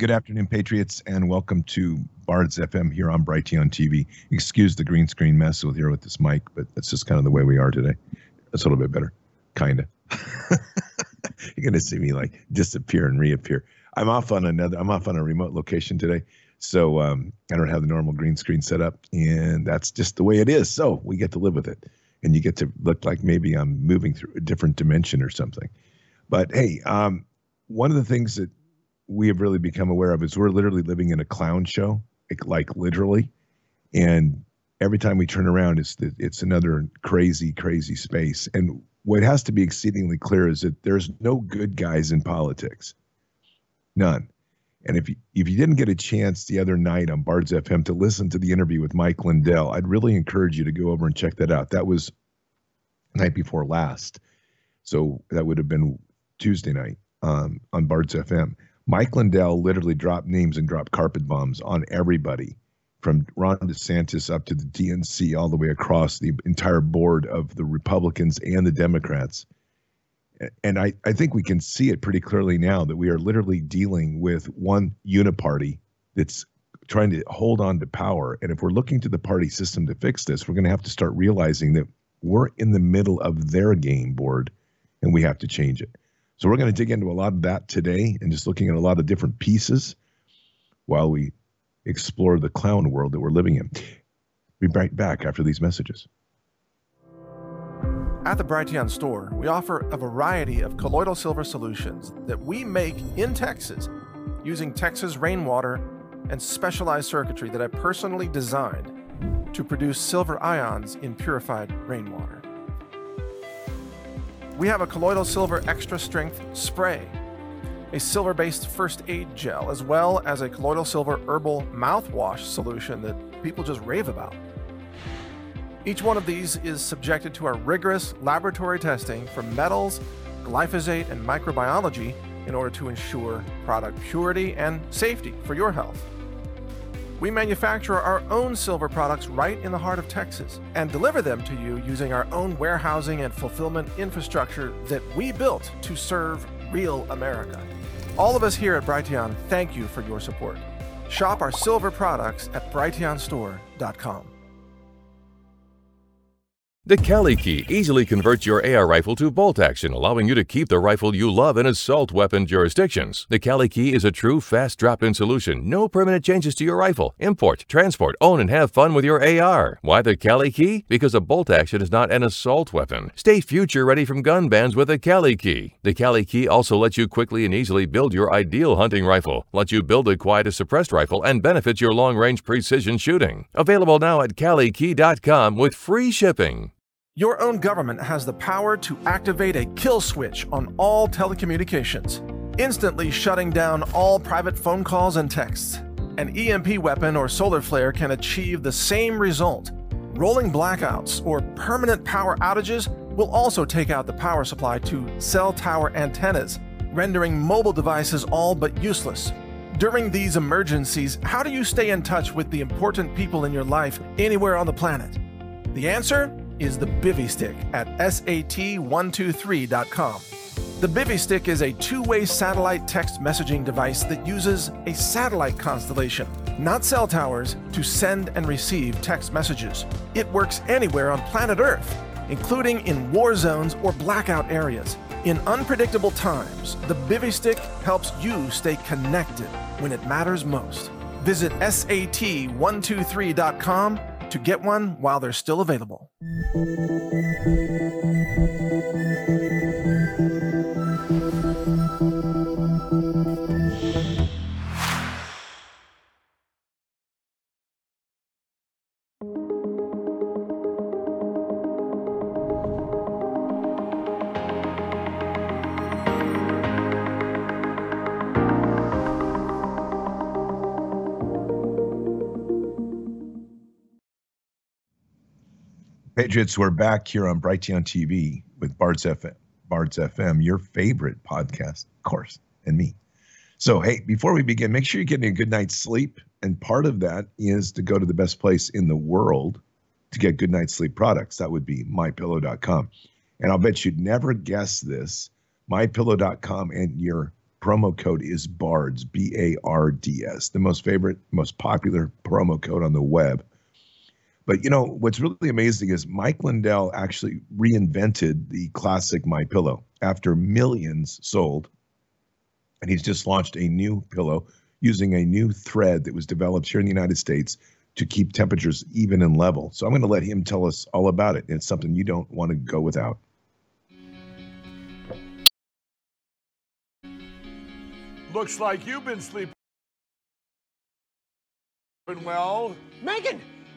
Good afternoon, Patriots, and welcome to Bards FM here on Brighteon TV. Excuse the green screen mess with here with this mic, but that's just kind of the way we are today. That's a little bit better, kind of. You're gonna see me like disappear and reappear. I'm off on another. I'm off on a remote location today, so um, I don't have the normal green screen set up, and that's just the way it is. So we get to live with it, and you get to look like maybe I'm moving through a different dimension or something. But hey, um, one of the things that we have really become aware of is we're literally living in a clown show, like, like literally, and every time we turn around, it's it's another crazy, crazy space. And what has to be exceedingly clear is that there's no good guys in politics, none. And if you, if you didn't get a chance the other night on Bards FM to listen to the interview with Mike Lindell, I'd really encourage you to go over and check that out. That was night before last, so that would have been Tuesday night um, on Bards FM. Mike Lindell literally dropped names and dropped carpet bombs on everybody from Ron DeSantis up to the DNC, all the way across the entire board of the Republicans and the Democrats. And I, I think we can see it pretty clearly now that we are literally dealing with one uniparty that's trying to hold on to power. And if we're looking to the party system to fix this, we're going to have to start realizing that we're in the middle of their game board and we have to change it. So we're going to dig into a lot of that today and just looking at a lot of different pieces while we explore the clown world that we're living in. Be right back after these messages. At the Brighteon store, we offer a variety of colloidal silver solutions that we make in Texas using Texas rainwater and specialized circuitry that I personally designed to produce silver ions in purified rainwater we have a colloidal silver extra strength spray, a silver based first aid gel, as well as a colloidal silver herbal mouthwash solution that people just rave about. Each one of these is subjected to our rigorous laboratory testing for metals, glyphosate, and microbiology in order to ensure product purity and safety for your health. We manufacture our own silver products right in the heart of Texas and deliver them to you using our own warehousing and fulfillment infrastructure that we built to serve real America. All of us here at Brighteon thank you for your support. Shop our silver products at brighteonstore.com. The Cali Key easily converts your AR rifle to bolt action, allowing you to keep the rifle you love in assault weapon jurisdictions. The Cali Key is a true fast drop in solution. No permanent changes to your rifle. Import, transport, own, and have fun with your AR. Why the Cali Key? Because a bolt action is not an assault weapon. Stay future ready from gun bans with the Cali Key. The Cali Key also lets you quickly and easily build your ideal hunting rifle, lets you build a quiet suppressed rifle, and benefits your long range precision shooting. Available now at CaliKey.com with free shipping. Your own government has the power to activate a kill switch on all telecommunications, instantly shutting down all private phone calls and texts. An EMP weapon or solar flare can achieve the same result. Rolling blackouts or permanent power outages will also take out the power supply to cell tower antennas, rendering mobile devices all but useless. During these emergencies, how do you stay in touch with the important people in your life anywhere on the planet? The answer? Is the Bivy Stick at sat123.com. The Bivy Stick is a two way satellite text messaging device that uses a satellite constellation, not cell towers, to send and receive text messages. It works anywhere on planet Earth, including in war zones or blackout areas. In unpredictable times, the Bivy Stick helps you stay connected when it matters most. Visit sat123.com to get one while they're still available. Patriots, we're back here on Brighteon TV with Bards FM, Bards FM, your favorite podcast, of course, and me. So, hey, before we begin, make sure you're getting a good night's sleep. And part of that is to go to the best place in the world to get good night's sleep products. That would be mypillow.com. And I'll bet you'd never guess this. Mypillow.com and your promo code is BARDS, B A R D S, the most favorite, most popular promo code on the web. But you know what's really amazing is Mike Lindell actually reinvented the classic My Pillow after millions sold, and he's just launched a new pillow using a new thread that was developed here in the United States to keep temperatures even and level. So I'm going to let him tell us all about it. It's something you don't want to go without. Looks like you've been sleeping well. Megan,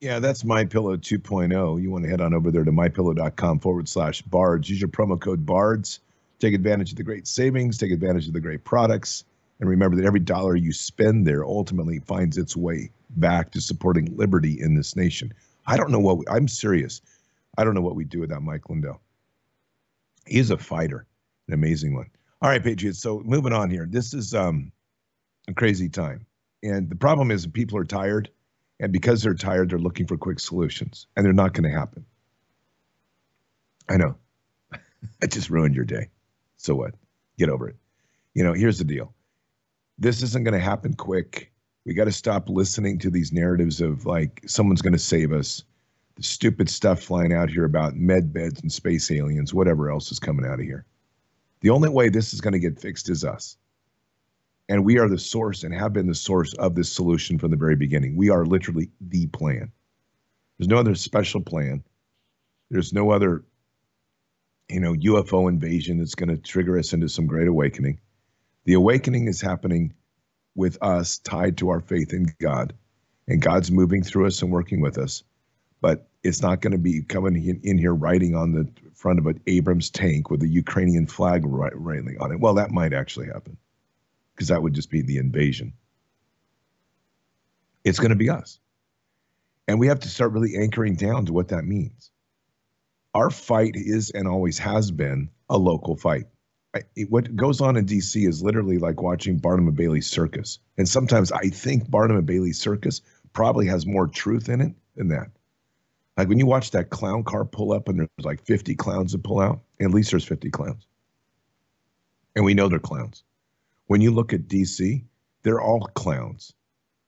Yeah, that's My Pillow 2.0. You want to head on over there to mypillow.com forward slash bards. Use your promo code bards. Take advantage of the great savings, take advantage of the great products. And remember that every dollar you spend there ultimately finds its way back to supporting liberty in this nation. I don't know what we, I'm serious. I don't know what we'd do without Mike Lindell. He's a fighter, an amazing one. All right, Patriots. So moving on here. This is um, a crazy time. And the problem is people are tired. And because they're tired, they're looking for quick solutions. And they're not going to happen. I know. I just ruined your day. So what? Get over it. You know, here's the deal. This isn't going to happen quick. We got to stop listening to these narratives of like someone's going to save us. The stupid stuff flying out here about med beds and space aliens, whatever else is coming out of here. The only way this is going to get fixed is us. And we are the source and have been the source of this solution from the very beginning. We are literally the plan. There's no other special plan. There's no other, you know, UFO invasion that's going to trigger us into some great awakening. The awakening is happening with us tied to our faith in God, and God's moving through us and working with us. But it's not going to be coming in, here riding on the front of an Abrams tank with a Ukrainian flag railing on it. Well, that might actually happen because that would just be the invasion. It's going to be us. And we have to start really anchoring down to what that means. Our fight is and always has been a local fight. I, what goes on in DC is literally like watching Barnum and Bailey's circus. And sometimes I think Barnum and Bailey's circus probably has more truth in it than that. Like when you watch that clown car pull up and there's like 50 clowns that pull out, at least there's 50 clowns. And we know they're clowns. When you look at DC, they're all clowns.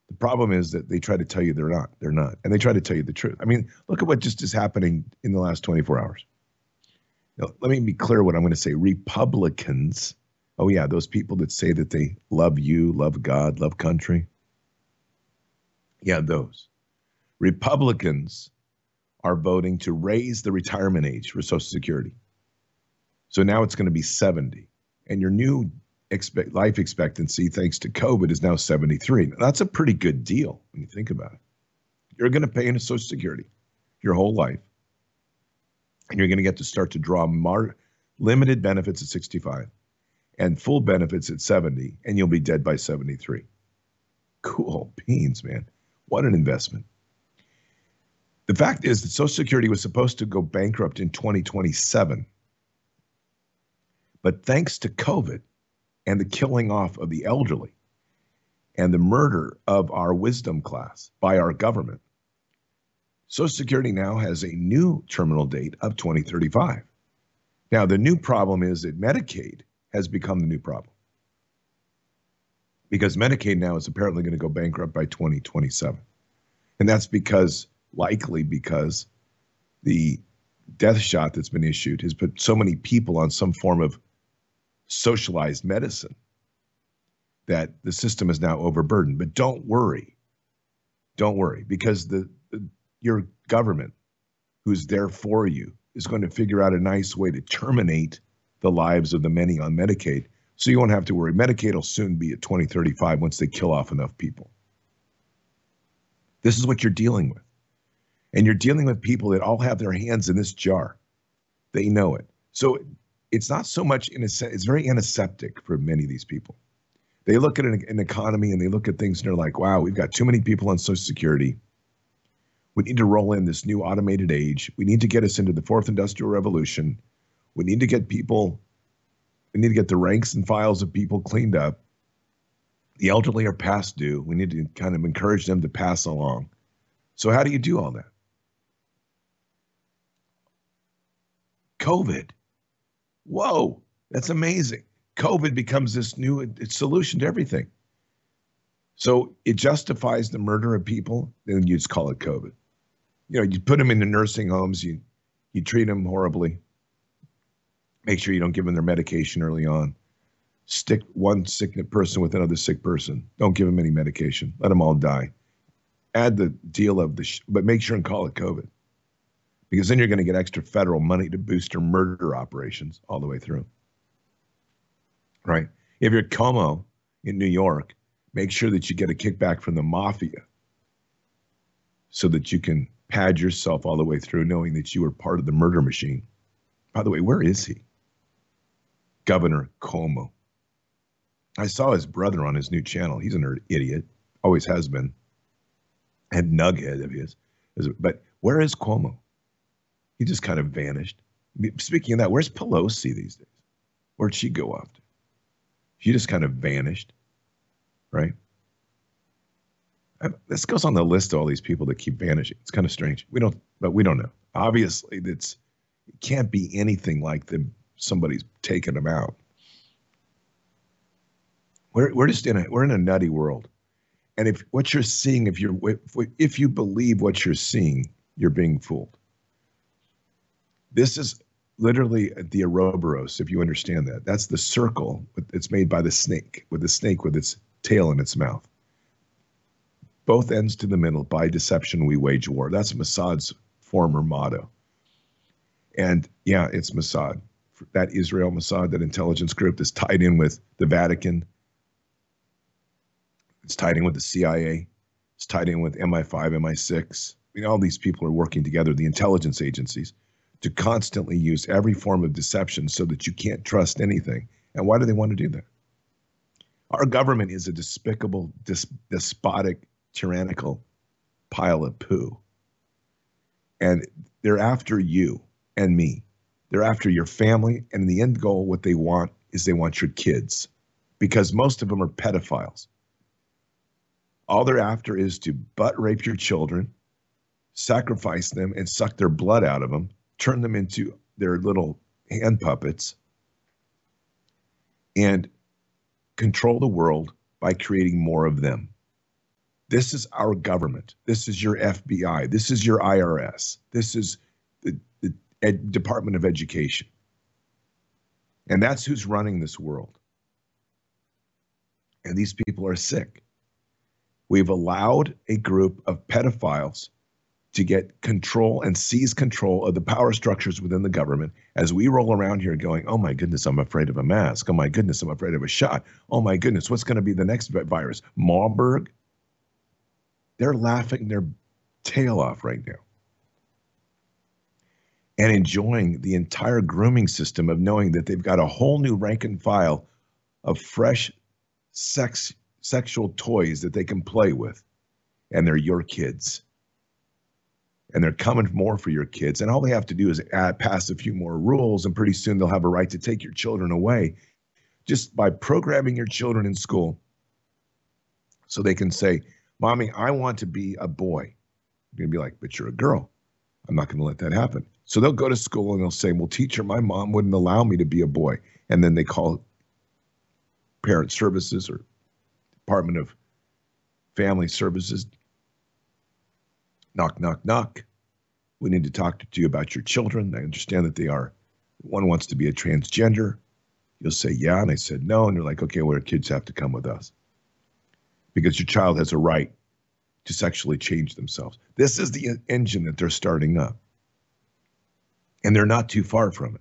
The problem is that they try to tell you they're not. They're not. And they try to tell you the truth. I mean, look at what just is happening in the last 24 hours. Now, let me be clear what I'm going to say. Republicans, oh, yeah, those people that say that they love you, love God, love country. Yeah, those. Republicans are voting to raise the retirement age for Social Security. So now it's going to be 70. And your new expect, life expectancy, thanks to COVID, is now 73. Now, that's a pretty good deal when you think about it. You're going to pay into Social Security your whole life, and you're going to get to start to draw mar- limited benefits at 65 and full benefits at 70, and you'll be dead by 73. Cool beans, man. What an investment. The fact is that Social Security was supposed to go bankrupt in 2027. But thanks to COVID and the killing off of the elderly and the murder of our wisdom class by our government, Social Security now has a new terminal date of 2035. Now, the new problem is that Medicaid has become the new problem because Medicaid now is apparently going to go bankrupt by 2027. And that's because likely because the death shot that's been issued has put so many people on some form of socialized medicine that the system is now overburdened. But don't worry. Don't worry, because the, the your government, who's there for you, is going to figure out a nice way to terminate the lives of the many on Medicaid, so you won't have to worry. Medicaid will soon be at 2035 once they kill off enough people. This is what you're dealing with. And you're dealing with people that all have their hands in this jar. They know it. So it's not so much in a sense, it's very antiseptic for many of these people. They look at an, an economy and they look at things and they're like, wow, we've got too many people on Social Security. We need to roll in this new automated age. We need to get us into the fourth industrial revolution. We need to get people, we need to get the ranks and files of people cleaned up. The elderly are past due. We need to kind of encourage them to pass along. So, how do you do all that? COVID. Whoa, that's amazing. COVID becomes this new solution to everything. So it justifies the murder of people, then you just call it COVID. You know, you put them in the nursing homes, you you treat them horribly. Make sure you don't give them their medication early on. Stick one sick person with another sick person. Don't give them any medication. Let them all die. Add the deal of the, sh- but make sure and call it COVID because then you're going to get extra federal money to boost your murder operations all the way through. Right? If you're Cuomo in New York, make sure that you get a kickback from the mafia so that you can pad yourself all the way through knowing that you were part of the murder machine. By the way, where is he? Governor Cuomo. I saw his brother on his new channel. He's an idiot, always has been, and nughead of his. But where is Cuomo? He just kind of vanished. Speaking of that, where's Pelosi these days? Where'd she go off to? She just kind of vanished, right? This goes on the list of all these people that keep vanishing. It's kind of strange. We don't, but we don't know. Obviously, it's it can't be anything like them. Somebody's taken them out. We're we're just in a we're in a nutty world, and if what you're seeing, if you're if you believe what you're seeing, you're being fooled. This is literally the Ouroboros, if you understand that. That's the circle it's made by the snake, with the snake with its tail in its mouth. Both ends to the middle. By deception, we wage war. That's Mossad's former motto. And yeah, it's Mossad. That Israel Mossad, that intelligence group that's tied in with the Vatican. It's tied in with the CIA. It's tied in with MI5, MI6. I mean, all these people are working together, the intelligence agencies to constantly use every form of deception so that you can't trust anything. And why do they want to do that? Our government is a despicable, despotic, tyrannical pile of poo. And they're after you and me. They're after your family. And in the end goal, what they want is they want your kids because most of them are pedophiles. All they're after is to butt rape your children, sacrifice them, and suck their blood out of them turn them into their little hand puppets, and control the world by creating more of them. This is our government. This is your FBI. This is your IRS. This is the, the Ed, Department of Education. And that's who's running this world. And these people are sick. We've allowed a group of pedophiles to get control and seize control of the power structures within the government as we roll around here going, oh my goodness, I'm afraid of a mask. Oh my goodness, I'm afraid of a shot. Oh my goodness, what's going to be the next virus? Marburg? They're laughing their tail off right now and enjoying the entire grooming system of knowing that they've got a whole new rank and file of fresh sex sexual toys that they can play with and they're your kids and they're coming more for your kids. And all they have to do is add, pass a few more rules, and pretty soon they'll have a right to take your children away just by programming your children in school so they can say, Mommy, I want to be a boy. You're going to be like, But you're a girl. I'm not going to let that happen. So they'll go to school and they'll say, Well, teacher, my mom wouldn't allow me to be a boy. And then they call parent services or Department of Family Services knock, knock, knock. We need to talk to you about your children. I understand that they are, one wants to be a transgender. You'll say, yeah. And I said, no. And they're like, okay, well, our kids have to come with us because your child has a right to sexually change themselves. This is the engine that they're starting up. And they're not too far from it.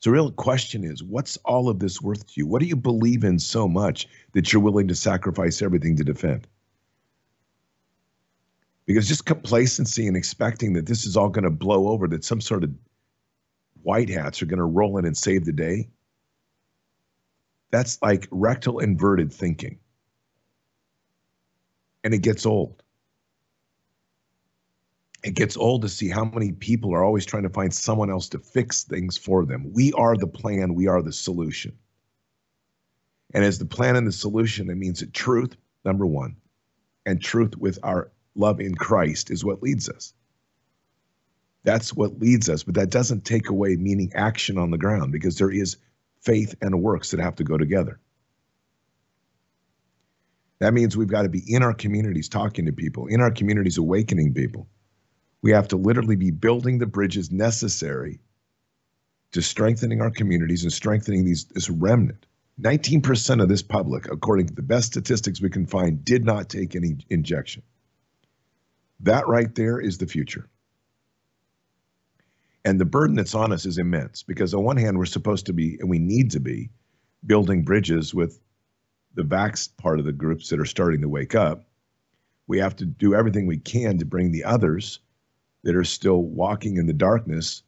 So, the real question is what's all of this worth to you? What do you believe in so much that you're willing to sacrifice everything to defend? Because just complacency and expecting that this is all going to blow over, that some sort of white hats are going to roll in and save the day, that's like rectal inverted thinking. And it gets old. It gets old to see how many people are always trying to find someone else to fix things for them. We are the plan, we are the solution. And as the plan and the solution, it means that truth, number one, and truth with our love in Christ is what leads us. That's what leads us, but that doesn't take away meaning action on the ground because there is faith and works that have to go together. That means we've got to be in our communities talking to people, in our communities awakening people. We have to literally be building the bridges necessary to strengthening our communities and strengthening these this remnant. 19% of this public, according to the best statistics we can find, did not take any injection. That right there is the future. And the burden that's on us is immense because, on one hand, we're supposed to be, and we need to be, building bridges with the vax part of the groups that are starting to wake up. We have to do everything we can to bring the others that are still walking in the darkness,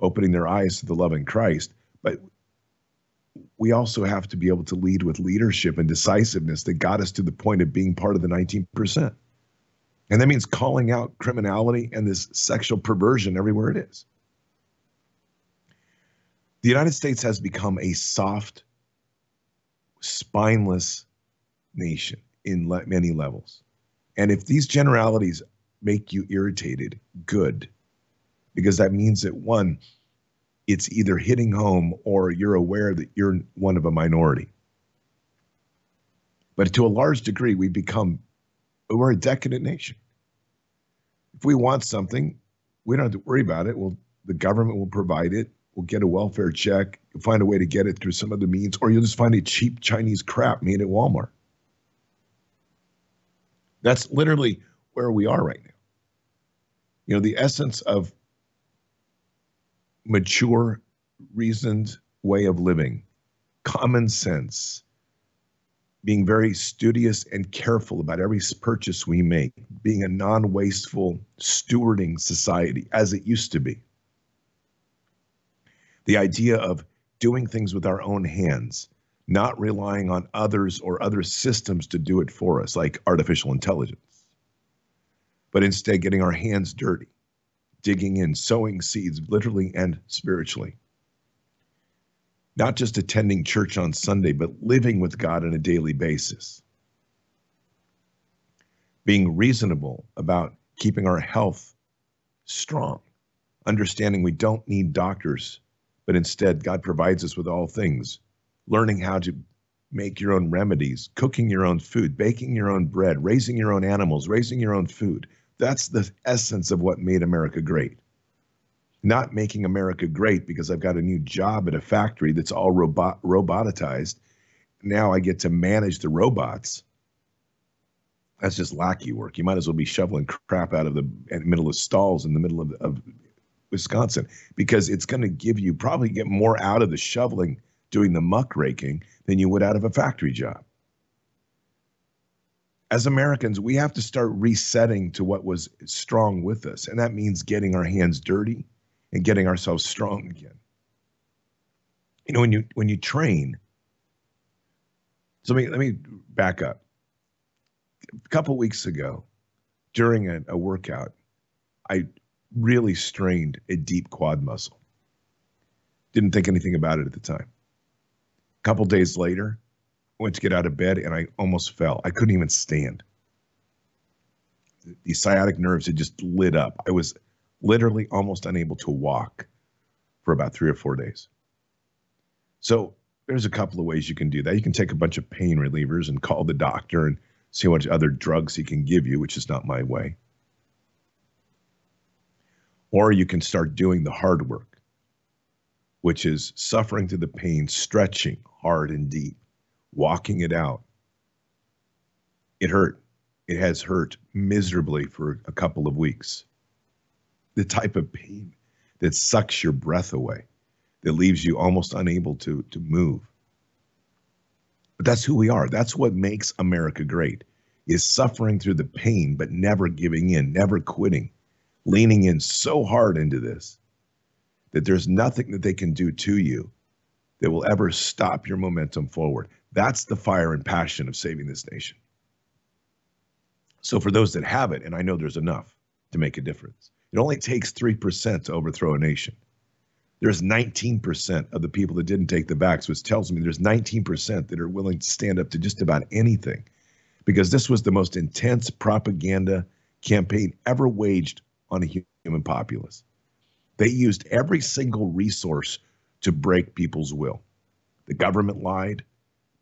opening their eyes to the loving Christ. But we also have to be able to lead with leadership and decisiveness that got us to the point of being part of the 19%. And that means calling out criminality and this sexual perversion everywhere it is. The United States has become a soft, spineless nation in le- many levels. And if these generalities make you irritated, good. Because that means that one, it's either hitting home or you're aware that you're one of a minority. But to a large degree, we've become, we're a decadent nation. If we want something, we don't have to worry about it. Well, the government will provide it. We'll get a welfare check. You'll find a way to get it through some other means, or you'll just find a cheap Chinese crap made at Walmart. That's literally where we are right now. You know, the essence of mature, reasoned way of living, common sense, being very studious and careful about every purchase we make, being a non wasteful, stewarding society as it used to be. The idea of doing things with our own hands, not relying on others or other systems to do it for us, like artificial intelligence, but instead getting our hands dirty, digging in, sowing seeds, literally and spiritually not just attending church on Sunday, but living with God on a daily basis. Being reasonable about keeping our health strong, understanding we don't need doctors, but instead God provides us with all things. Learning how to make your own remedies, cooking your own food, baking your own bread, raising your own animals, raising your own food. That's the essence of what made America great not making America great because I've got a new job at a factory that's all robot robotized. Now I get to manage the robots. That's just lackey work. You might as well be shoveling crap out of the middle of stalls in the middle of, of Wisconsin because it's going to give you probably get more out of the shoveling doing the muck raking than you would out of a factory job. As Americans, we have to start resetting to what was strong with us, and that means getting our hands dirty, and getting ourselves strong again. You know, when you when you train, so let me let me back up. A couple weeks ago, during a, a workout, I really strained a deep quad muscle. Didn't think anything about it at the time. A couple days later, I went to get out of bed and I almost fell. I couldn't even stand. The sciatic nerves had just lit up. I was literally almost unable to walk for about three or four days. So there's a couple of ways you can do that. You can take a bunch of pain relievers and call the doctor and see what other drugs he can give you, which is not my way. Or you can start doing the hard work, which is suffering through the pain, stretching hard and deep, walking it out. It hurt. it has hurt miserably for a couple of weeks. The type of pain that sucks your breath away, that leaves you almost unable to, to move. But that's who we are. That's what makes America great is suffering through the pain, but never giving in, never quitting, leaning in so hard into this that there's nothing that they can do to you that will ever stop your momentum forward. That's the fire and passion of saving this nation. So, for those that have it, and I know there's enough to make a difference, it only takes 3% to overthrow a nation. There's 19% of the people that didn't take the vax, which tells me there's 19% that are willing to stand up to just about anything because this was the most intense propaganda campaign ever waged on a human populace. They used every single resource to break people's will. The government lied,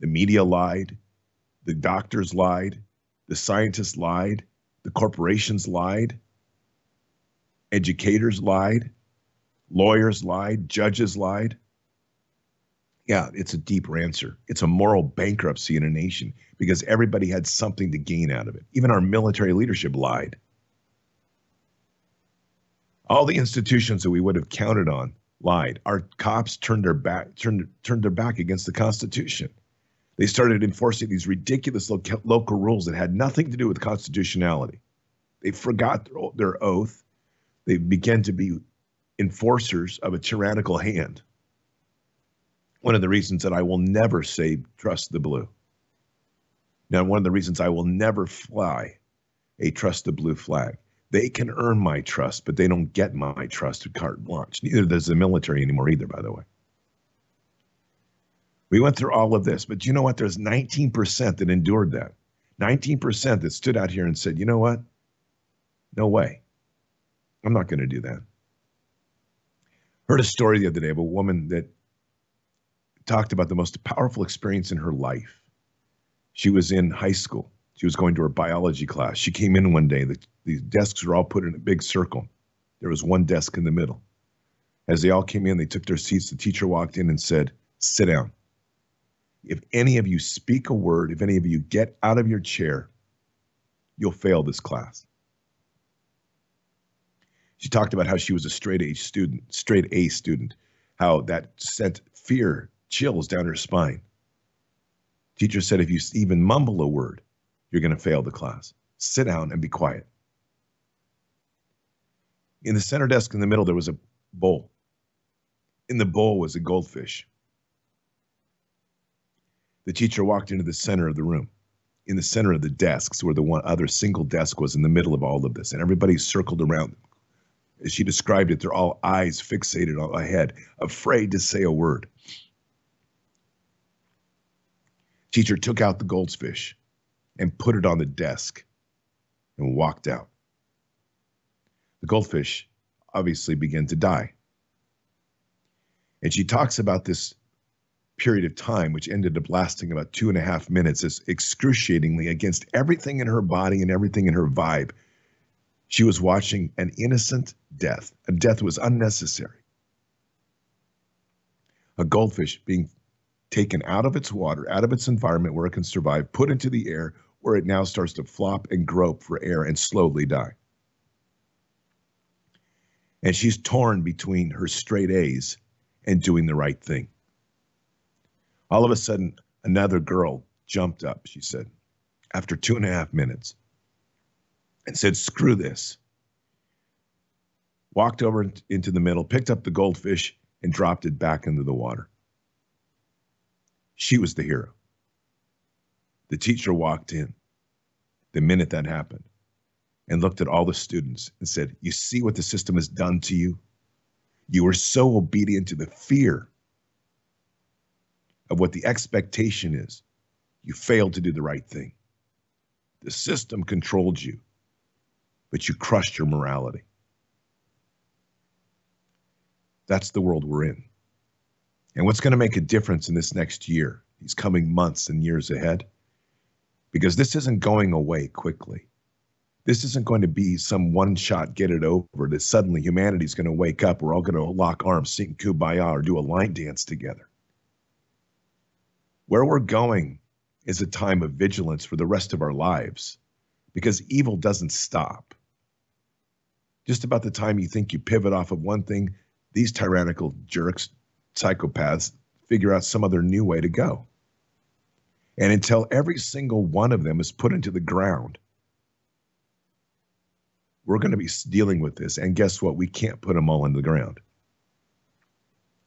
the media lied, the doctors lied, the scientists lied, the corporations lied, educators lied, lawyers lied, judges lied. Yeah, it's a deeper answer. It's a moral bankruptcy in a nation because everybody had something to gain out of it. Even our military leadership lied. All the institutions that we would have counted on lied. Our cops turned their back turned turned their back against the Constitution. They started enforcing these ridiculous local, local rules that had nothing to do with constitutionality. They forgot their, their oath. They begin to be enforcers of a tyrannical hand. One of the reasons that I will never say trust the blue. Now, one of the reasons I will never fly a trust the blue flag they can earn my trust, but they don't get my trust at carte blanche. Neither does the military anymore, either, by the way. We went through all of this, but you know what? There's 19% that endured that. 19% that stood out here and said, you know what? No way. I'm not going to do that. Heard a story the other day of a woman that talked about the most powerful experience in her life. She was in high school. She was going to her biology class. She came in one day. The, the desks were all put in a big circle. There was one desk in the middle. As they all came in, they took their seats. The teacher walked in and said, Sit down. If any of you speak a word, if any of you get out of your chair, you'll fail this class. She talked about how she was a straight A student, straight A student, how that sent fear, chills down her spine. Teacher said, if you even mumble a word, you're going to fail the class. Sit down and be quiet. In the center desk in the middle, there was a bowl. In the bowl was a goldfish. The teacher walked into the center of the room. In the center of the desks, where the one other single desk was in the middle of all of this, and everybody circled around. As she described it, they're all eyes fixated on ahead, afraid to say a word. Teacher took out the goldfish and put it on the desk and walked out. The goldfish obviously began to die. And she talks about this period of time, which ended up lasting about two and a half minutes, as excruciatingly against everything in her body and everything in her vibe. She was watching an innocent death, a death that was unnecessary. A goldfish being taken out of its water, out of its environment where it can survive, put into the air, where it now starts to flop and grope for air and slowly die. And she's torn between her straight A's and doing the right thing. All of a sudden, another girl jumped up, she said, after two and a half minutes, and said, Screw this. Walked over into the middle, picked up the goldfish, and dropped it back into the water. She was the hero. The teacher walked in the minute that happened and looked at all the students and said, You see what the system has done to you? You were so obedient to the fear of what the expectation is. You failed to do the right thing. The system controlled you, but you crushed your morality. That's the world we're in. And what's going to make a difference in this next year, these coming months and years ahead? because this isn't going away quickly. This isn't going to be some one shot get it over that suddenly humanity's going to wake up. We're all going to lock arms, sing kumbaya, or do a line dance together. Where we're going is a time of vigilance for the rest of our lives because evil doesn't stop. Just about the time you think you pivot off of one thing, these tyrannical jerks, psychopaths, figure out some other new way to go. And until every single one of them is put into the ground, we're going to be dealing with this. And guess what? We can't put them all in the ground.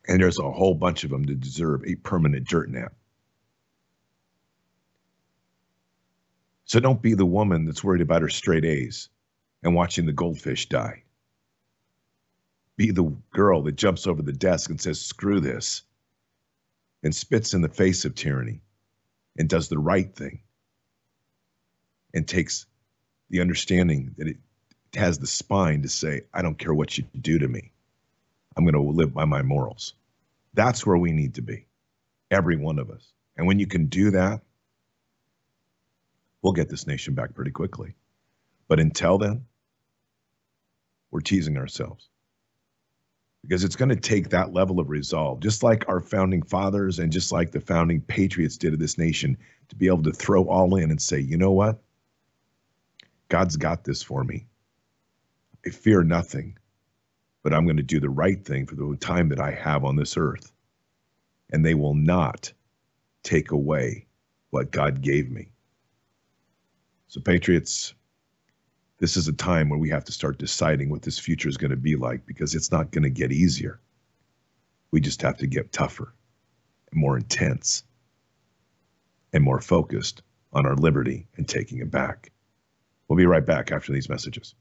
And there's a whole bunch of them that deserve a permanent dirt nap. So don't be the woman that's worried about her straight A's and watching the goldfish die. Be the girl that jumps over the desk and says, screw this, and spits in the face of tyranny and does the right thing and takes the understanding that it has the spine to say, I don't care what you do to me. I'm going to live by my morals. That's where we need to be, every one of us. And when you can do that, we'll get this nation back pretty quickly. But until then, we're teasing ourselves because it's going to take that level of resolve, just like our founding fathers and just like the founding patriots did of this nation, to be able to throw all in and say, you know what? God's got this for me. I fear nothing, but I'm going to do the right thing for the time that I have on this earth. And they will not take away what God gave me. So, Patriots, this is a time where we have to start deciding what this future is going to be like because it's not going to get easier. We just have to get tougher more intense and more focused on our liberty and taking it back. We'll be right back after these messages.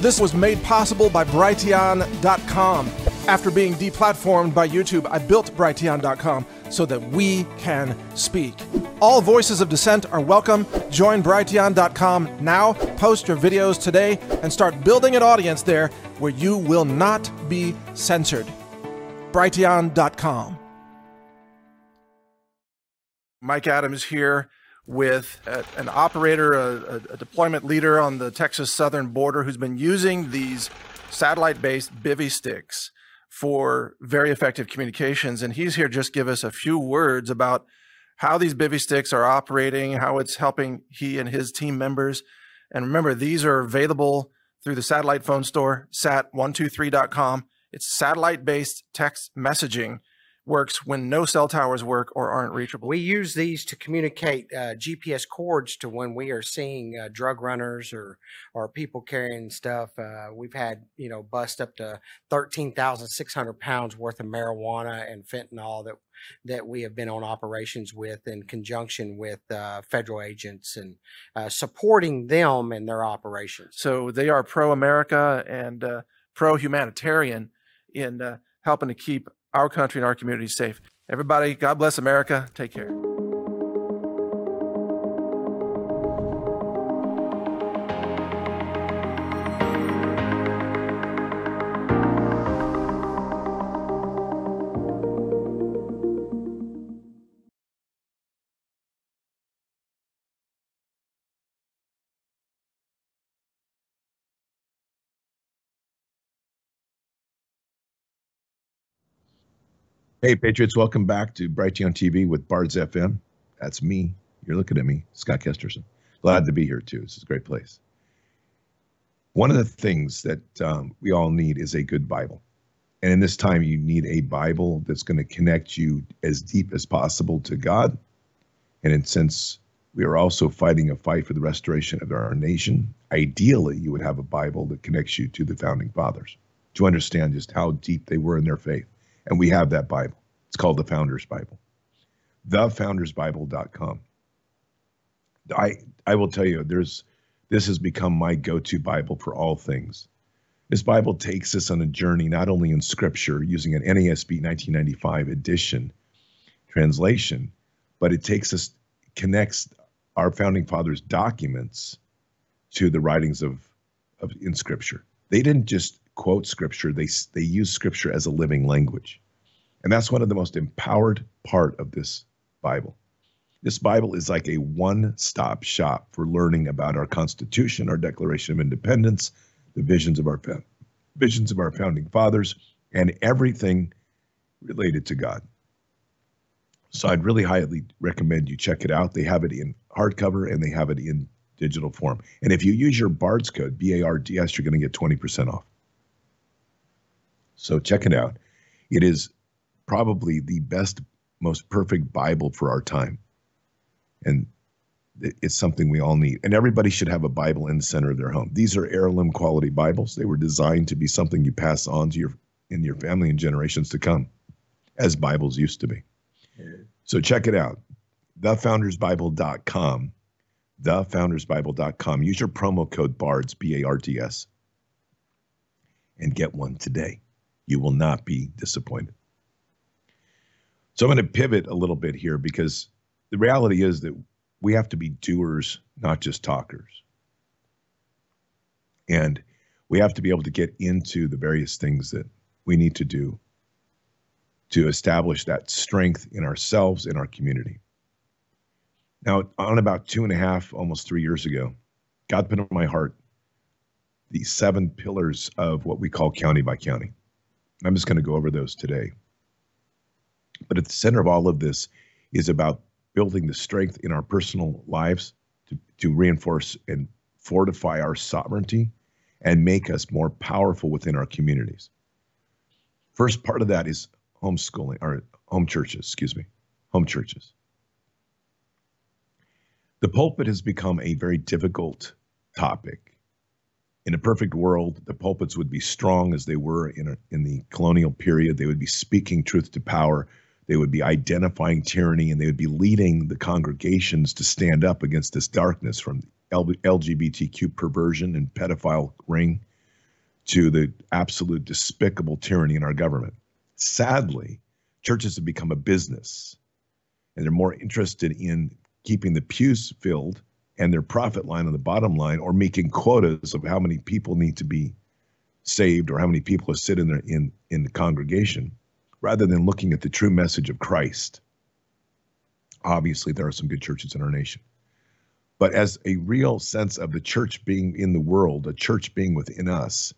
This was made possible by Brighteon.com. After being deplatformed by YouTube, I built Brighteon.com so that we can speak. All voices of dissent are welcome. Join Brighteon.com now, post your videos today, and start building an audience there where you will not be censored. Brighteon.com. Mike Adams here with an operator, a, a, deployment leader on the Texas southern border who's been using these satellite based bivy sticks for very effective communications. And he's here just give us a few words about how these bivy sticks are operating, how it's helping he and his team members. And remember, these are available through the satellite phone store, sat123.com. It's satellite based text messaging works when no cell towers work or aren't reachable. We use these to communicate uh, GPS cords to when we are seeing uh, drug runners or or people carrying stuff. Uh, we've had you know bust up to thirteen thousand six hundred pounds worth of marijuana and fentanyl that that we have been on operations with in conjunction with uh, federal agents and uh, supporting them in their operations. So they are pro America and uh, pro humanitarian in helping to keep our country and our community safe. Everybody, God bless America. Take care. Hey, Patriots, welcome back to Brighteon TV with Bards FM. That's me. You're looking at me, Scott Kesterson. Glad to be here, too. This is a great place. One of the things that um, we all need is a good Bible. And in this time, you need a Bible that's going to connect you as deep as possible to God. And in since We are also fighting a fight for the restoration of our nation. Ideally, you would have a Bible that connects you to the founding fathers to understand just how deep they were in their faith. And we have that Bible. It's called the Founders Bible. TheFoundersBible.com. I I will tell you, there's this has become my go-to Bible for all things. This Bible takes us on a journey not only in Scripture using an NASB 1995 edition translation, but it takes us connects our founding fathers' documents to the writings of, of in Scripture. They didn't just quote Scripture; they they use Scripture as a living language, and that's one of the most empowered part of this Bible. This Bible is like a one stop shop for learning about our Constitution, our Declaration of Independence, the visions of our visions of our founding fathers, and everything related to God. So I'd really highly recommend you check it out. They have it in hardcover and they have it in digital form. And if you use your BARDS code, B A R D S, you're going to get 20% off. So check it out. It is probably the best, most perfect Bible for our time and it's something we all need. And everybody should have a Bible in the center of their home. These are heirloom quality Bibles. They were designed to be something you pass on to your in your family and generations to come, as Bibles used to be. So check it out. TheFoundersBible.com. TheFoundersBible.com. Use your promo code BARDS, B A R D S, and get one today. You will not be disappointed. So I'm going to pivot a little bit here because the reality is that we have to be doers, not just talkers. And we have to be able to get into the various things that we need to do to establish that strength in ourselves in our community. Now, on about two and a half, almost three years ago, God put on my heart the seven pillars of what we call county by county. I'm just going to go over those today. But at the center of all of this is about building the strength in our personal lives to, to reinforce and fortify our sovereignty and make us more powerful within our communities. First part of that is homeschooling or home churches, excuse me, home churches. The pulpit has become a very difficult topic. In a perfect world, the pulpits would be strong as they were in, a, in the colonial period. They would be speaking truth to power. They would be identifying tyranny and they would be leading the congregations to stand up against this darkness from LGBTQ perversion and pedophile ring to the absolute despicable tyranny in our government. Sadly, churches have become a business and they're more interested in keeping the pews filled and their profit line on the bottom line or making quotas of how many people need to be saved or how many people are sitting in there in, in the congregation rather than looking at the true message of Christ. Obviously, there are some good churches in our nation. But as a real sense of the church being in the world, a church being within us,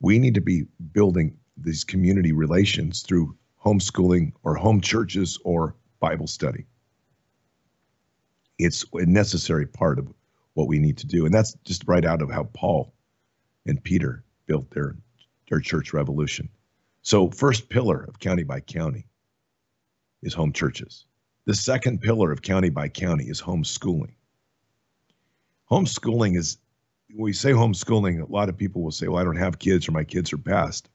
we need to be building these community relations through homeschooling or home churches or Bible study. It's a necessary part of what we need to do. And that's just right out of how Paul and Peter built their, their church revolution. So, first pillar of county by county is home churches. The second pillar of county by county is homeschooling. Homeschooling is, when we say homeschooling, a lot of people will say, well, I don't have kids or my kids are past.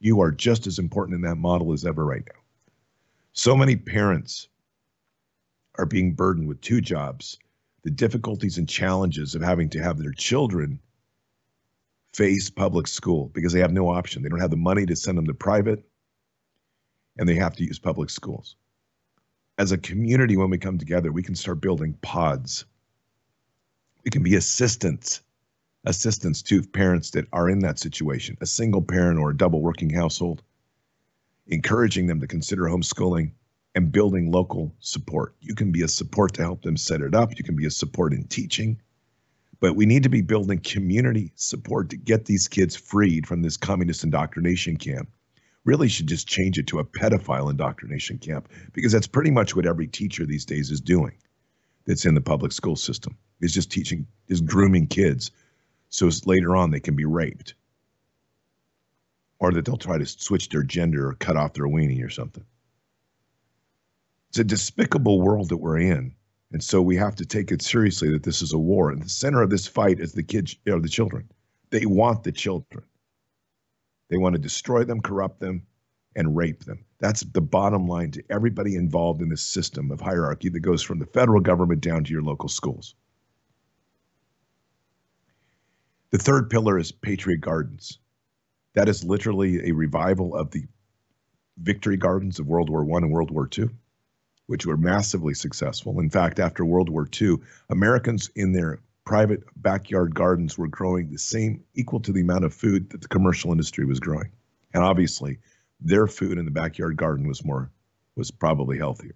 You are just as important in that model as ever right now. So many parents are being burdened with two jobs, the difficulties and challenges of having to have their children face public school because they have no option. They don't have the money to send them to private, and they have to use public schools. As a community, when we come together, we can start building pods. We can be assistants, assistants to parents that are in that situation, a single parent or a double working household, encouraging them to consider homeschooling and building local support. You can be a support to help them set it up. You can be a support in teaching. But we need to be building community support to get these kids freed from this communist indoctrination camp. Really should just change it to a pedophile indoctrination camp because that's pretty much what every teacher these days is doing that's in the public school system is just teaching, is grooming kids so later on they can be raped or that they'll try to switch their gender or cut off their weenie or something. It's a despicable world that we're in And so we have to take it seriously that this is a war. And the center of this fight is the kids, know, the children. They want the children. They want to destroy them, corrupt them, and rape them. That's the bottom line to everybody involved in this system of hierarchy that goes from the federal government down to your local schools. The third pillar is Patriot Gardens. That is literally a revival of the victory gardens of World War I and World War II, which were massively successful. In fact, after World War II, Americans in their private backyard gardens were growing the same, equal to the amount of food that the commercial industry was growing. And obviously, their food in the backyard garden was more, was probably healthier.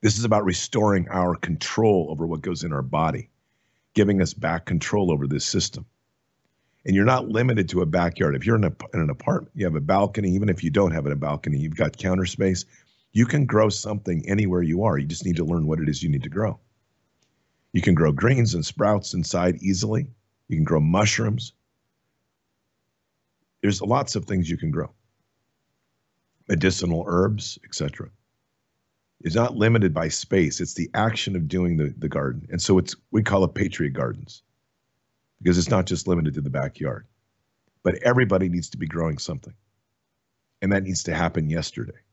This is about restoring our control over what goes in our body, giving us back control over this system. And you're not limited to a backyard. If you're in, a, in an apartment, you have a balcony, even if you don't have a balcony, you've got counter space, you can grow something anywhere you are. You just need to learn what it is you need to grow. You can grow greens and sprouts inside easily. You can grow mushrooms. There's lots of things you can grow. Medicinal herbs, etc. It's not limited by space. It's the action of doing the, the garden. And so it's we call it Patriot Gardens because it's not just limited to the backyard. But everybody needs to be growing something. And that needs to happen yesterday.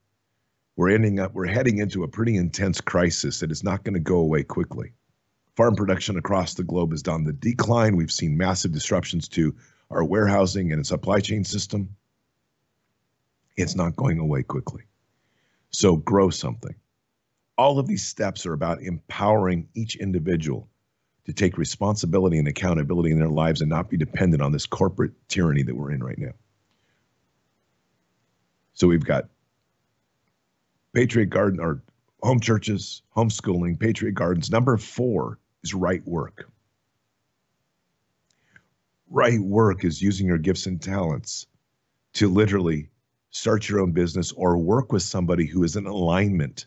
We're ending up, we're heading into a pretty intense crisis that is not going to go away quickly farm production across the globe is on the decline. We've seen massive disruptions to our warehousing and supply chain system. It's not going away quickly. So grow something. All of these steps are about empowering each individual to take responsibility and accountability in their lives and not be dependent on this corporate tyranny that we're in right now. So we've got Patriot Garden or home churches, homeschooling, Patriot Gardens. Number four is right work. Right work is using your gifts and talents to literally start your own business or work with somebody who is in alignment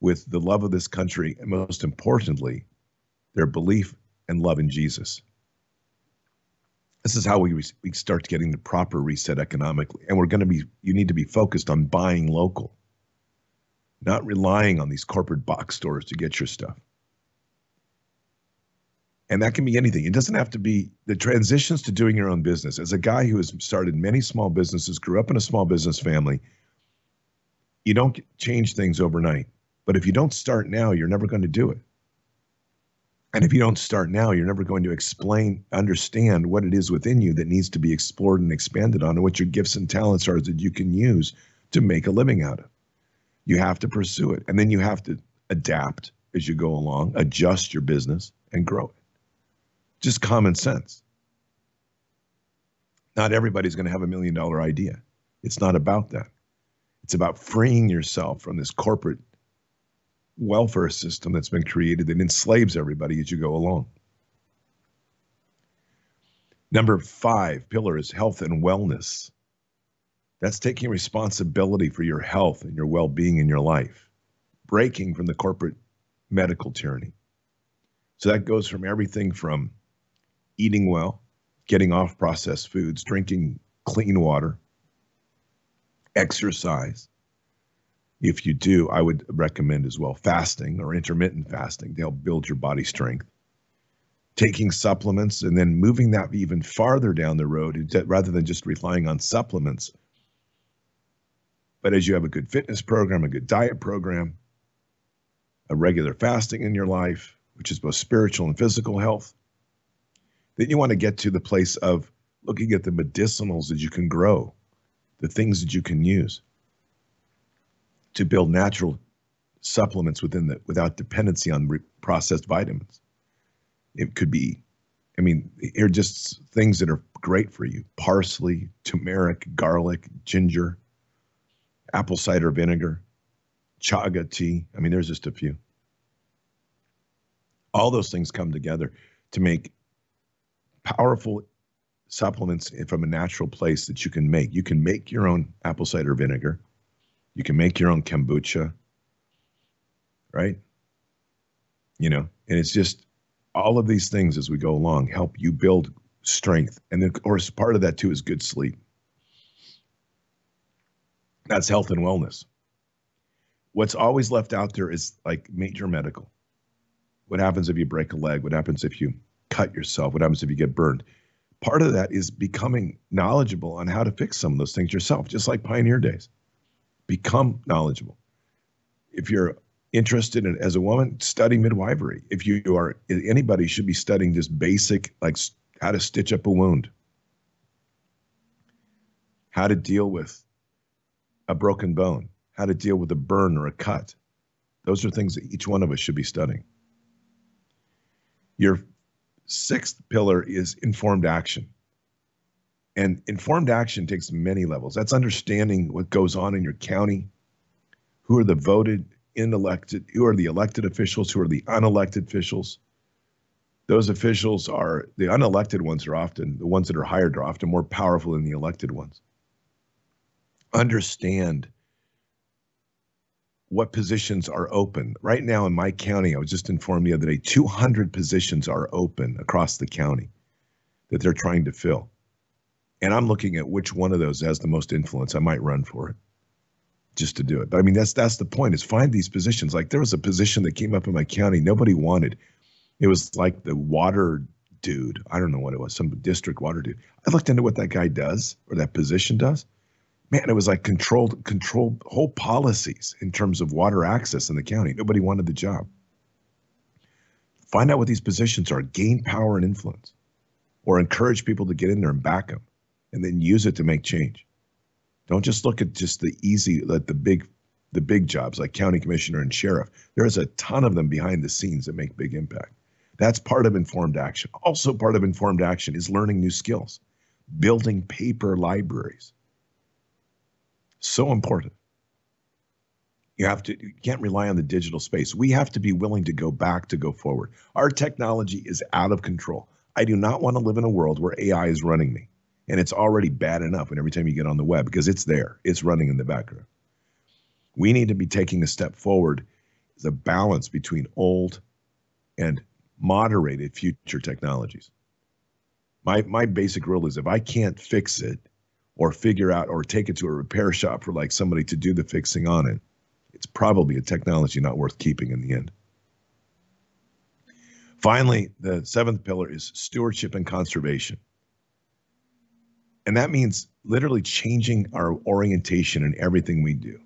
with the love of this country and most importantly, their belief and love in Jesus. This is how we, we start getting the proper reset economically. And we're going to be, you need to be focused on buying local, not relying on these corporate box stores to get your stuff. And that can be anything. It doesn't have to be the transitions to doing your own business. As a guy who has started many small businesses, grew up in a small business family, you don't change things overnight. But if you don't start now, you're never going to do it. And if you don't start now, you're never going to explain, understand what it is within you that needs to be explored and expanded on, and what your gifts and talents are that you can use to make a living out of. You have to pursue it. And then you have to adapt as you go along, adjust your business, and grow it just common sense. Not everybody's going to have a million dollar idea. It's not about that. It's about freeing yourself from this corporate welfare system that's been created that enslaves everybody as you go along. Number five pillar is health and wellness. That's taking responsibility for your health and your well being in your life, breaking from the corporate medical tyranny. So that goes from everything from eating well, getting off processed foods, drinking clean water, exercise. If you do, I would recommend as well fasting or intermittent fasting to help build your body strength. Taking supplements and then moving that even farther down the road rather than just relying on supplements. But as you have a good fitness program, a good diet program, a regular fasting in your life, which is both spiritual and physical health, then you want to get to the place of looking at the medicinals that you can grow, the things that you can use to build natural supplements within the without dependency on re- processed vitamins. It could be, I mean, are just things that are great for you: parsley, turmeric, garlic, ginger, apple cider vinegar, chaga tea. I mean, there's just a few. All those things come together to make powerful supplements from a natural place that you can make. You can make your own apple cider vinegar. You can make your own kombucha, right? You know, and it's just all of these things as we go along help you build strength. And then, of course, part of that too is good sleep. That's health and wellness. What's always left out there is like major medical. What happens if you break a leg? What happens if you cut yourself? What happens if you get burned? Part of that is becoming knowledgeable on how to fix some of those things yourself, just like Pioneer Days. Become knowledgeable. If you're interested in as a woman, study midwifery. If you are anybody should be studying just basic like how to stitch up a wound, how to deal with a broken bone, how to deal with a burn or a cut. Those are things that each one of us should be studying. Your sixth pillar is informed action. And informed action takes many levels. That's understanding what goes on in your county, who are the voted in elected, who are the elected officials, who are the unelected officials. Those officials are the unelected ones are often the ones that are hired are often more powerful than the elected ones. Understand what positions are open. Right now in my county, I was just informed the other day, 200 positions are open across the county that they're trying to fill. And I'm looking at which one of those has the most influence. I might run for it just to do it. But I mean, that's that's the point is find these positions. Like there was a position that came up in my county nobody wanted. It was like the water dude. I don't know what it was, some district water dude. I looked into what that guy does or that position does man, it was like controlled, controlled whole policies in terms of water access in the county. Nobody wanted the job. Find out what these positions are, gain power and influence, or encourage people to get in there and back them, and then use it to make change. Don't just look at just the easy, the big, the big jobs like county commissioner and sheriff. There's a ton of them behind the scenes that make big impact. That's part of informed action. Also, part of informed action is learning new skills, building paper libraries so important. You have to you can't rely on the digital space. We have to be willing to go back to go forward. Our technology is out of control. I do not want to live in a world where AI is running me. And it's already bad enough when every time you get on the web because it's there. It's running in the background. We need to be taking a step forward a balance between old and moderated future technologies. My my basic rule is if I can't fix it, or figure out or take it to a repair shop for like somebody to do the fixing on it, it's probably a technology not worth keeping in the end. Finally, the seventh pillar is stewardship and conservation. And that means literally changing our orientation in everything we do.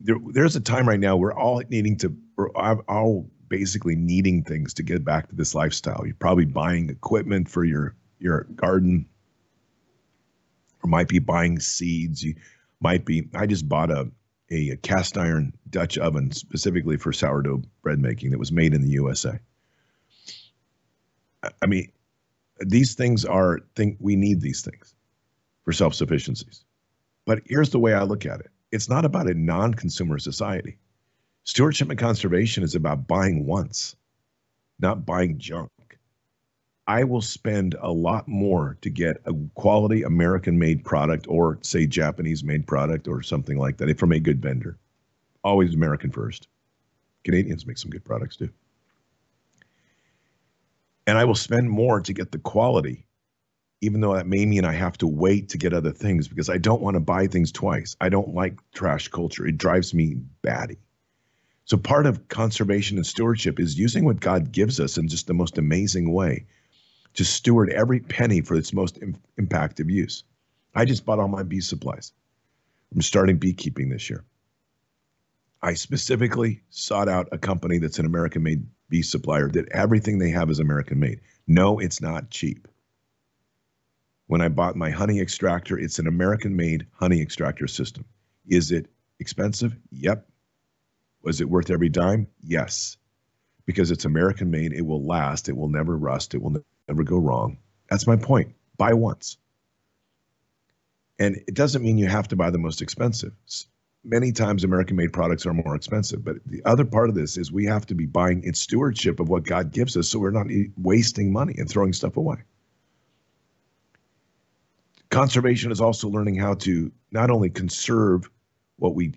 There, there's a time right now we're all needing to, we're all basically needing things to get back to this lifestyle. You're probably buying equipment for your your garden or might be buying seeds. You might be. I just bought a a cast iron Dutch oven specifically for sourdough bread making that was made in the USA. I mean, these things are think we need these things for self sufficiencies. But here's the way I look at it: it's not about a non-consumer society. Stewardship and conservation is about buying once, not buying junk. I will spend a lot more to get a quality American made product or say Japanese made product or something like that from a good vendor. Always American first. Canadians make some good products too. And I will spend more to get the quality, even though that may mean I have to wait to get other things because I don't want to buy things twice. I don't like trash culture. It drives me batty. So part of conservation and stewardship is using what God gives us in just the most amazing way to steward every penny for its most Im- impactful use. I just bought all my bee supplies. I'm starting beekeeping this year. I specifically sought out a company that's an American made supplier that everything they have is American made. No, it's not cheap. When I bought my honey extractor, it's an American made honey extractor system. Is it expensive? Yep. Was it worth every dime? Yes. Because it's American made, it will last, it will never rust, it will never go wrong. That's my point. Buy once. And it doesn't mean you have to buy the most expensive. Many times American made products are more expensive. But the other part of this is we have to be buying in stewardship of what God gives us so we're not wasting money and throwing stuff away. Conservation is also learning how to not only conserve what we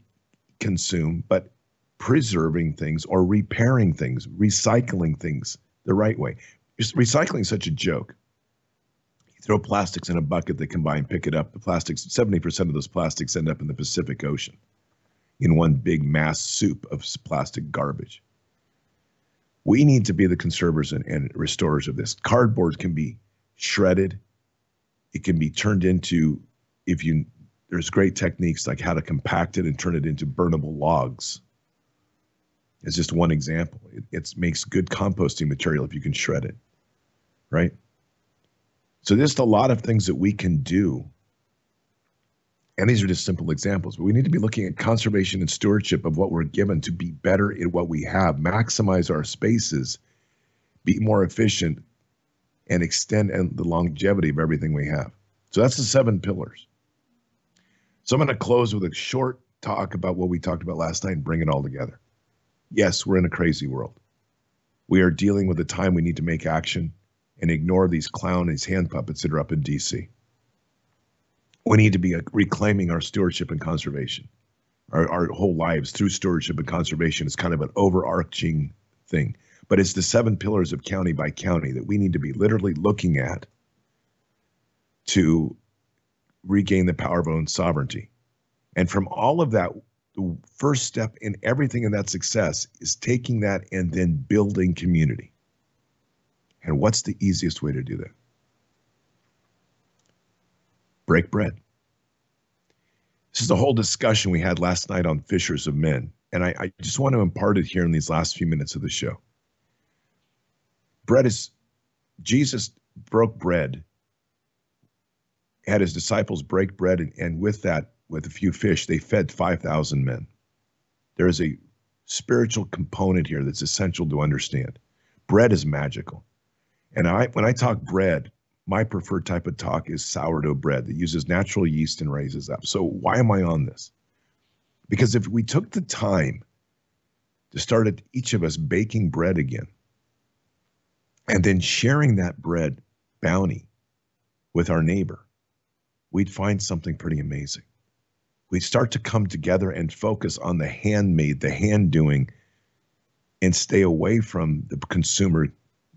consume, but preserving things or repairing things, recycling things the right way recycling is such a joke. You throw plastics in a bucket, they combine, and pick it up. The plastics, 70% of those plastics end up in the Pacific Ocean. In one big mass soup of plastic garbage. We need to be the conservers and, and restorers of this. Cardboard can be shredded. It can be turned into, if you, there's great techniques like how to compact it and turn it into burnable logs. It's just one example. It it's, makes good composting material if you can shred it, right? So there's a lot of things that we can do. And these are just simple examples, but we need to be looking at conservation and stewardship of what we're given to be better at what we have, maximize our spaces, be more efficient, and extend and the longevity of everything we have. So that's the seven pillars. So I'm going to close with a short talk about what we talked about last night and bring it all together. Yes, we're in a crazy world. We are dealing with a time we need to make action and ignore these clown, these hand puppets that are up in DC. We need to be uh, reclaiming our stewardship and conservation. Our, our whole lives through stewardship and conservation is kind of an overarching thing. But it's the seven pillars of county by county that we need to be literally looking at to regain the power of our own sovereignty. And from all of that, the first step in everything in that success is taking that and then building community. And what's the easiest way to do that? Break bread. This is the whole discussion we had last night on Fishers of Men. And I, I just want to impart it here in these last few minutes of the show. Bread is, Jesus broke bread, had his disciples break bread, and, and with that, with a few fish, they fed 5,000 men. There is a spiritual component here that's essential to understand. Bread is magical. And I, when I talk bread, my preferred type of talk is sourdough bread that uses natural yeast and raises up. So why am I on this? Because if we took the time to start at each of us baking bread again, and then sharing that bread bounty with our neighbor, we'd find something pretty amazing. We'd start to come together and focus on the handmade, the hand doing, and stay away from the consumer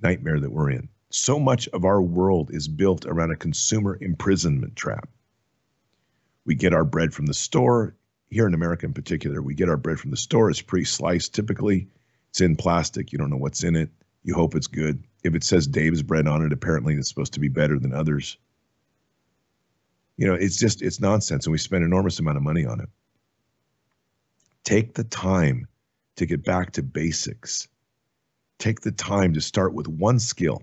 nightmare that we're in. So much of our world is built around a consumer imprisonment trap. We get our bread from the store. Here in America, in particular, we get our bread from the store. It's pre sliced typically. It's in plastic. You don't know what's in it. You hope it's good. If it says Dave's bread on it, apparently it's supposed to be better than others. You know, it's just, it's nonsense. And we spend enormous amount of money on it. Take the time to get back to basics take the time to start with one skill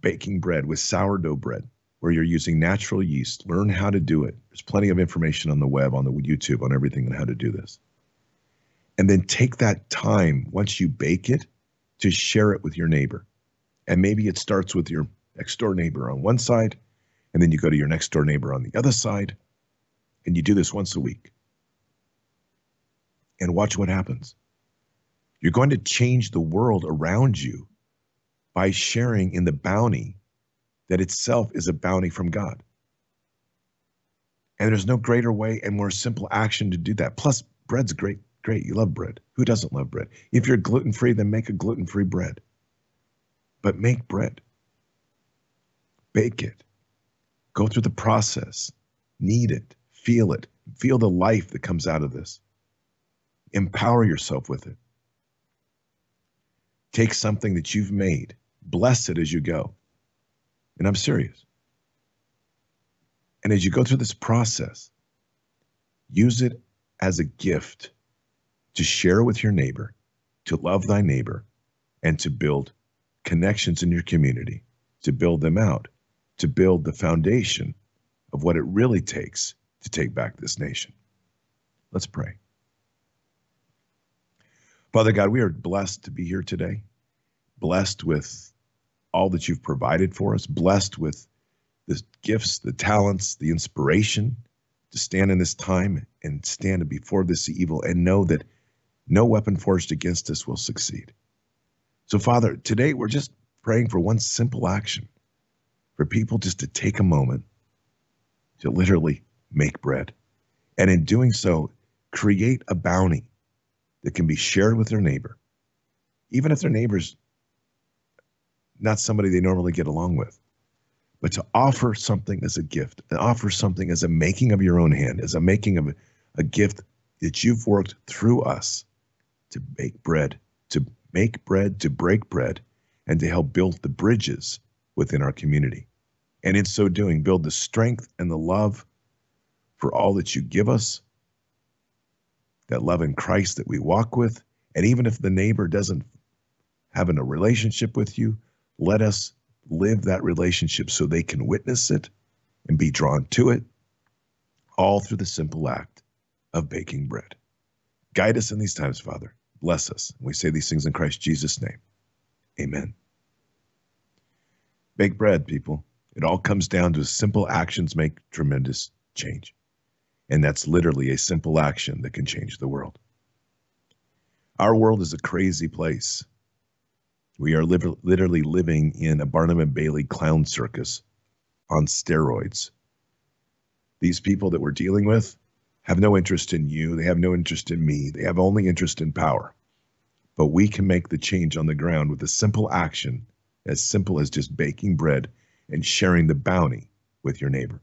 baking bread with sourdough bread, where you're using natural yeast. Learn how to do it. There's plenty of information on the web, on the YouTube, on everything on how to do this. And then take that time once you bake it to share it with your neighbor. And maybe it starts with your next door neighbor on one side, and then you go to your next door neighbor on the other side, and you do this once a week. And watch what happens. You're going to change the world around you by sharing in the bounty that itself is a bounty from God. And there's no greater way and more simple action to do that. Plus, bread's great. Great. You love bread. Who doesn't love bread? If you're gluten free, then make a gluten free bread. But make bread, bake it, go through the process, knead it, feel it, feel the life that comes out of this. Empower yourself with it. Take something that you've made, bless it as you go. And I'm serious. And as you go through this process, use it as a gift to share with your neighbor, to love thy neighbor, and to build connections in your community, to build them out, to build the foundation of what it really takes to take back this nation. Let's pray. Father God, we are blessed to be here today, blessed with all that you've provided for us, blessed with the gifts, the talents, the inspiration to stand in this time and stand before this evil and know that no weapon forged against us will succeed. So, Father, today we're just praying for one simple action for people just to take a moment to literally make bread. And in doing so, create a bounty that can be shared with their neighbor, even if their neighbor's not somebody they normally get along with. But to offer something as a gift, to offer something as a making of your own hand, as a making of a gift that you've worked through us to make bread, to make bread, to break bread, and to help build the bridges within our community. And in so doing, build the strength and the love for all that you give us, that love in Christ that we walk with. And even if the neighbor doesn't have a relationship with you, let us live that relationship so they can witness it and be drawn to it, all through the simple act of baking bread. Guide us in these times, Father. Bless us. We say these things in Christ Jesus' name. Amen. Bake bread, people. It all comes down to simple actions make tremendous change. And that's literally a simple action that can change the world. Our world is a crazy place. We are li- literally living in a Barnum and Bailey clown circus on steroids. These people that we're dealing with have no interest in you. They have no interest in me. They have only interest in power. But we can make the change on the ground with a simple action, as simple as just baking bread and sharing the bounty with your neighbor.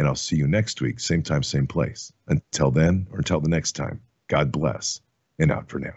And I'll see you next week, same time, same place. Until then, or until the next time, God bless, and out for now.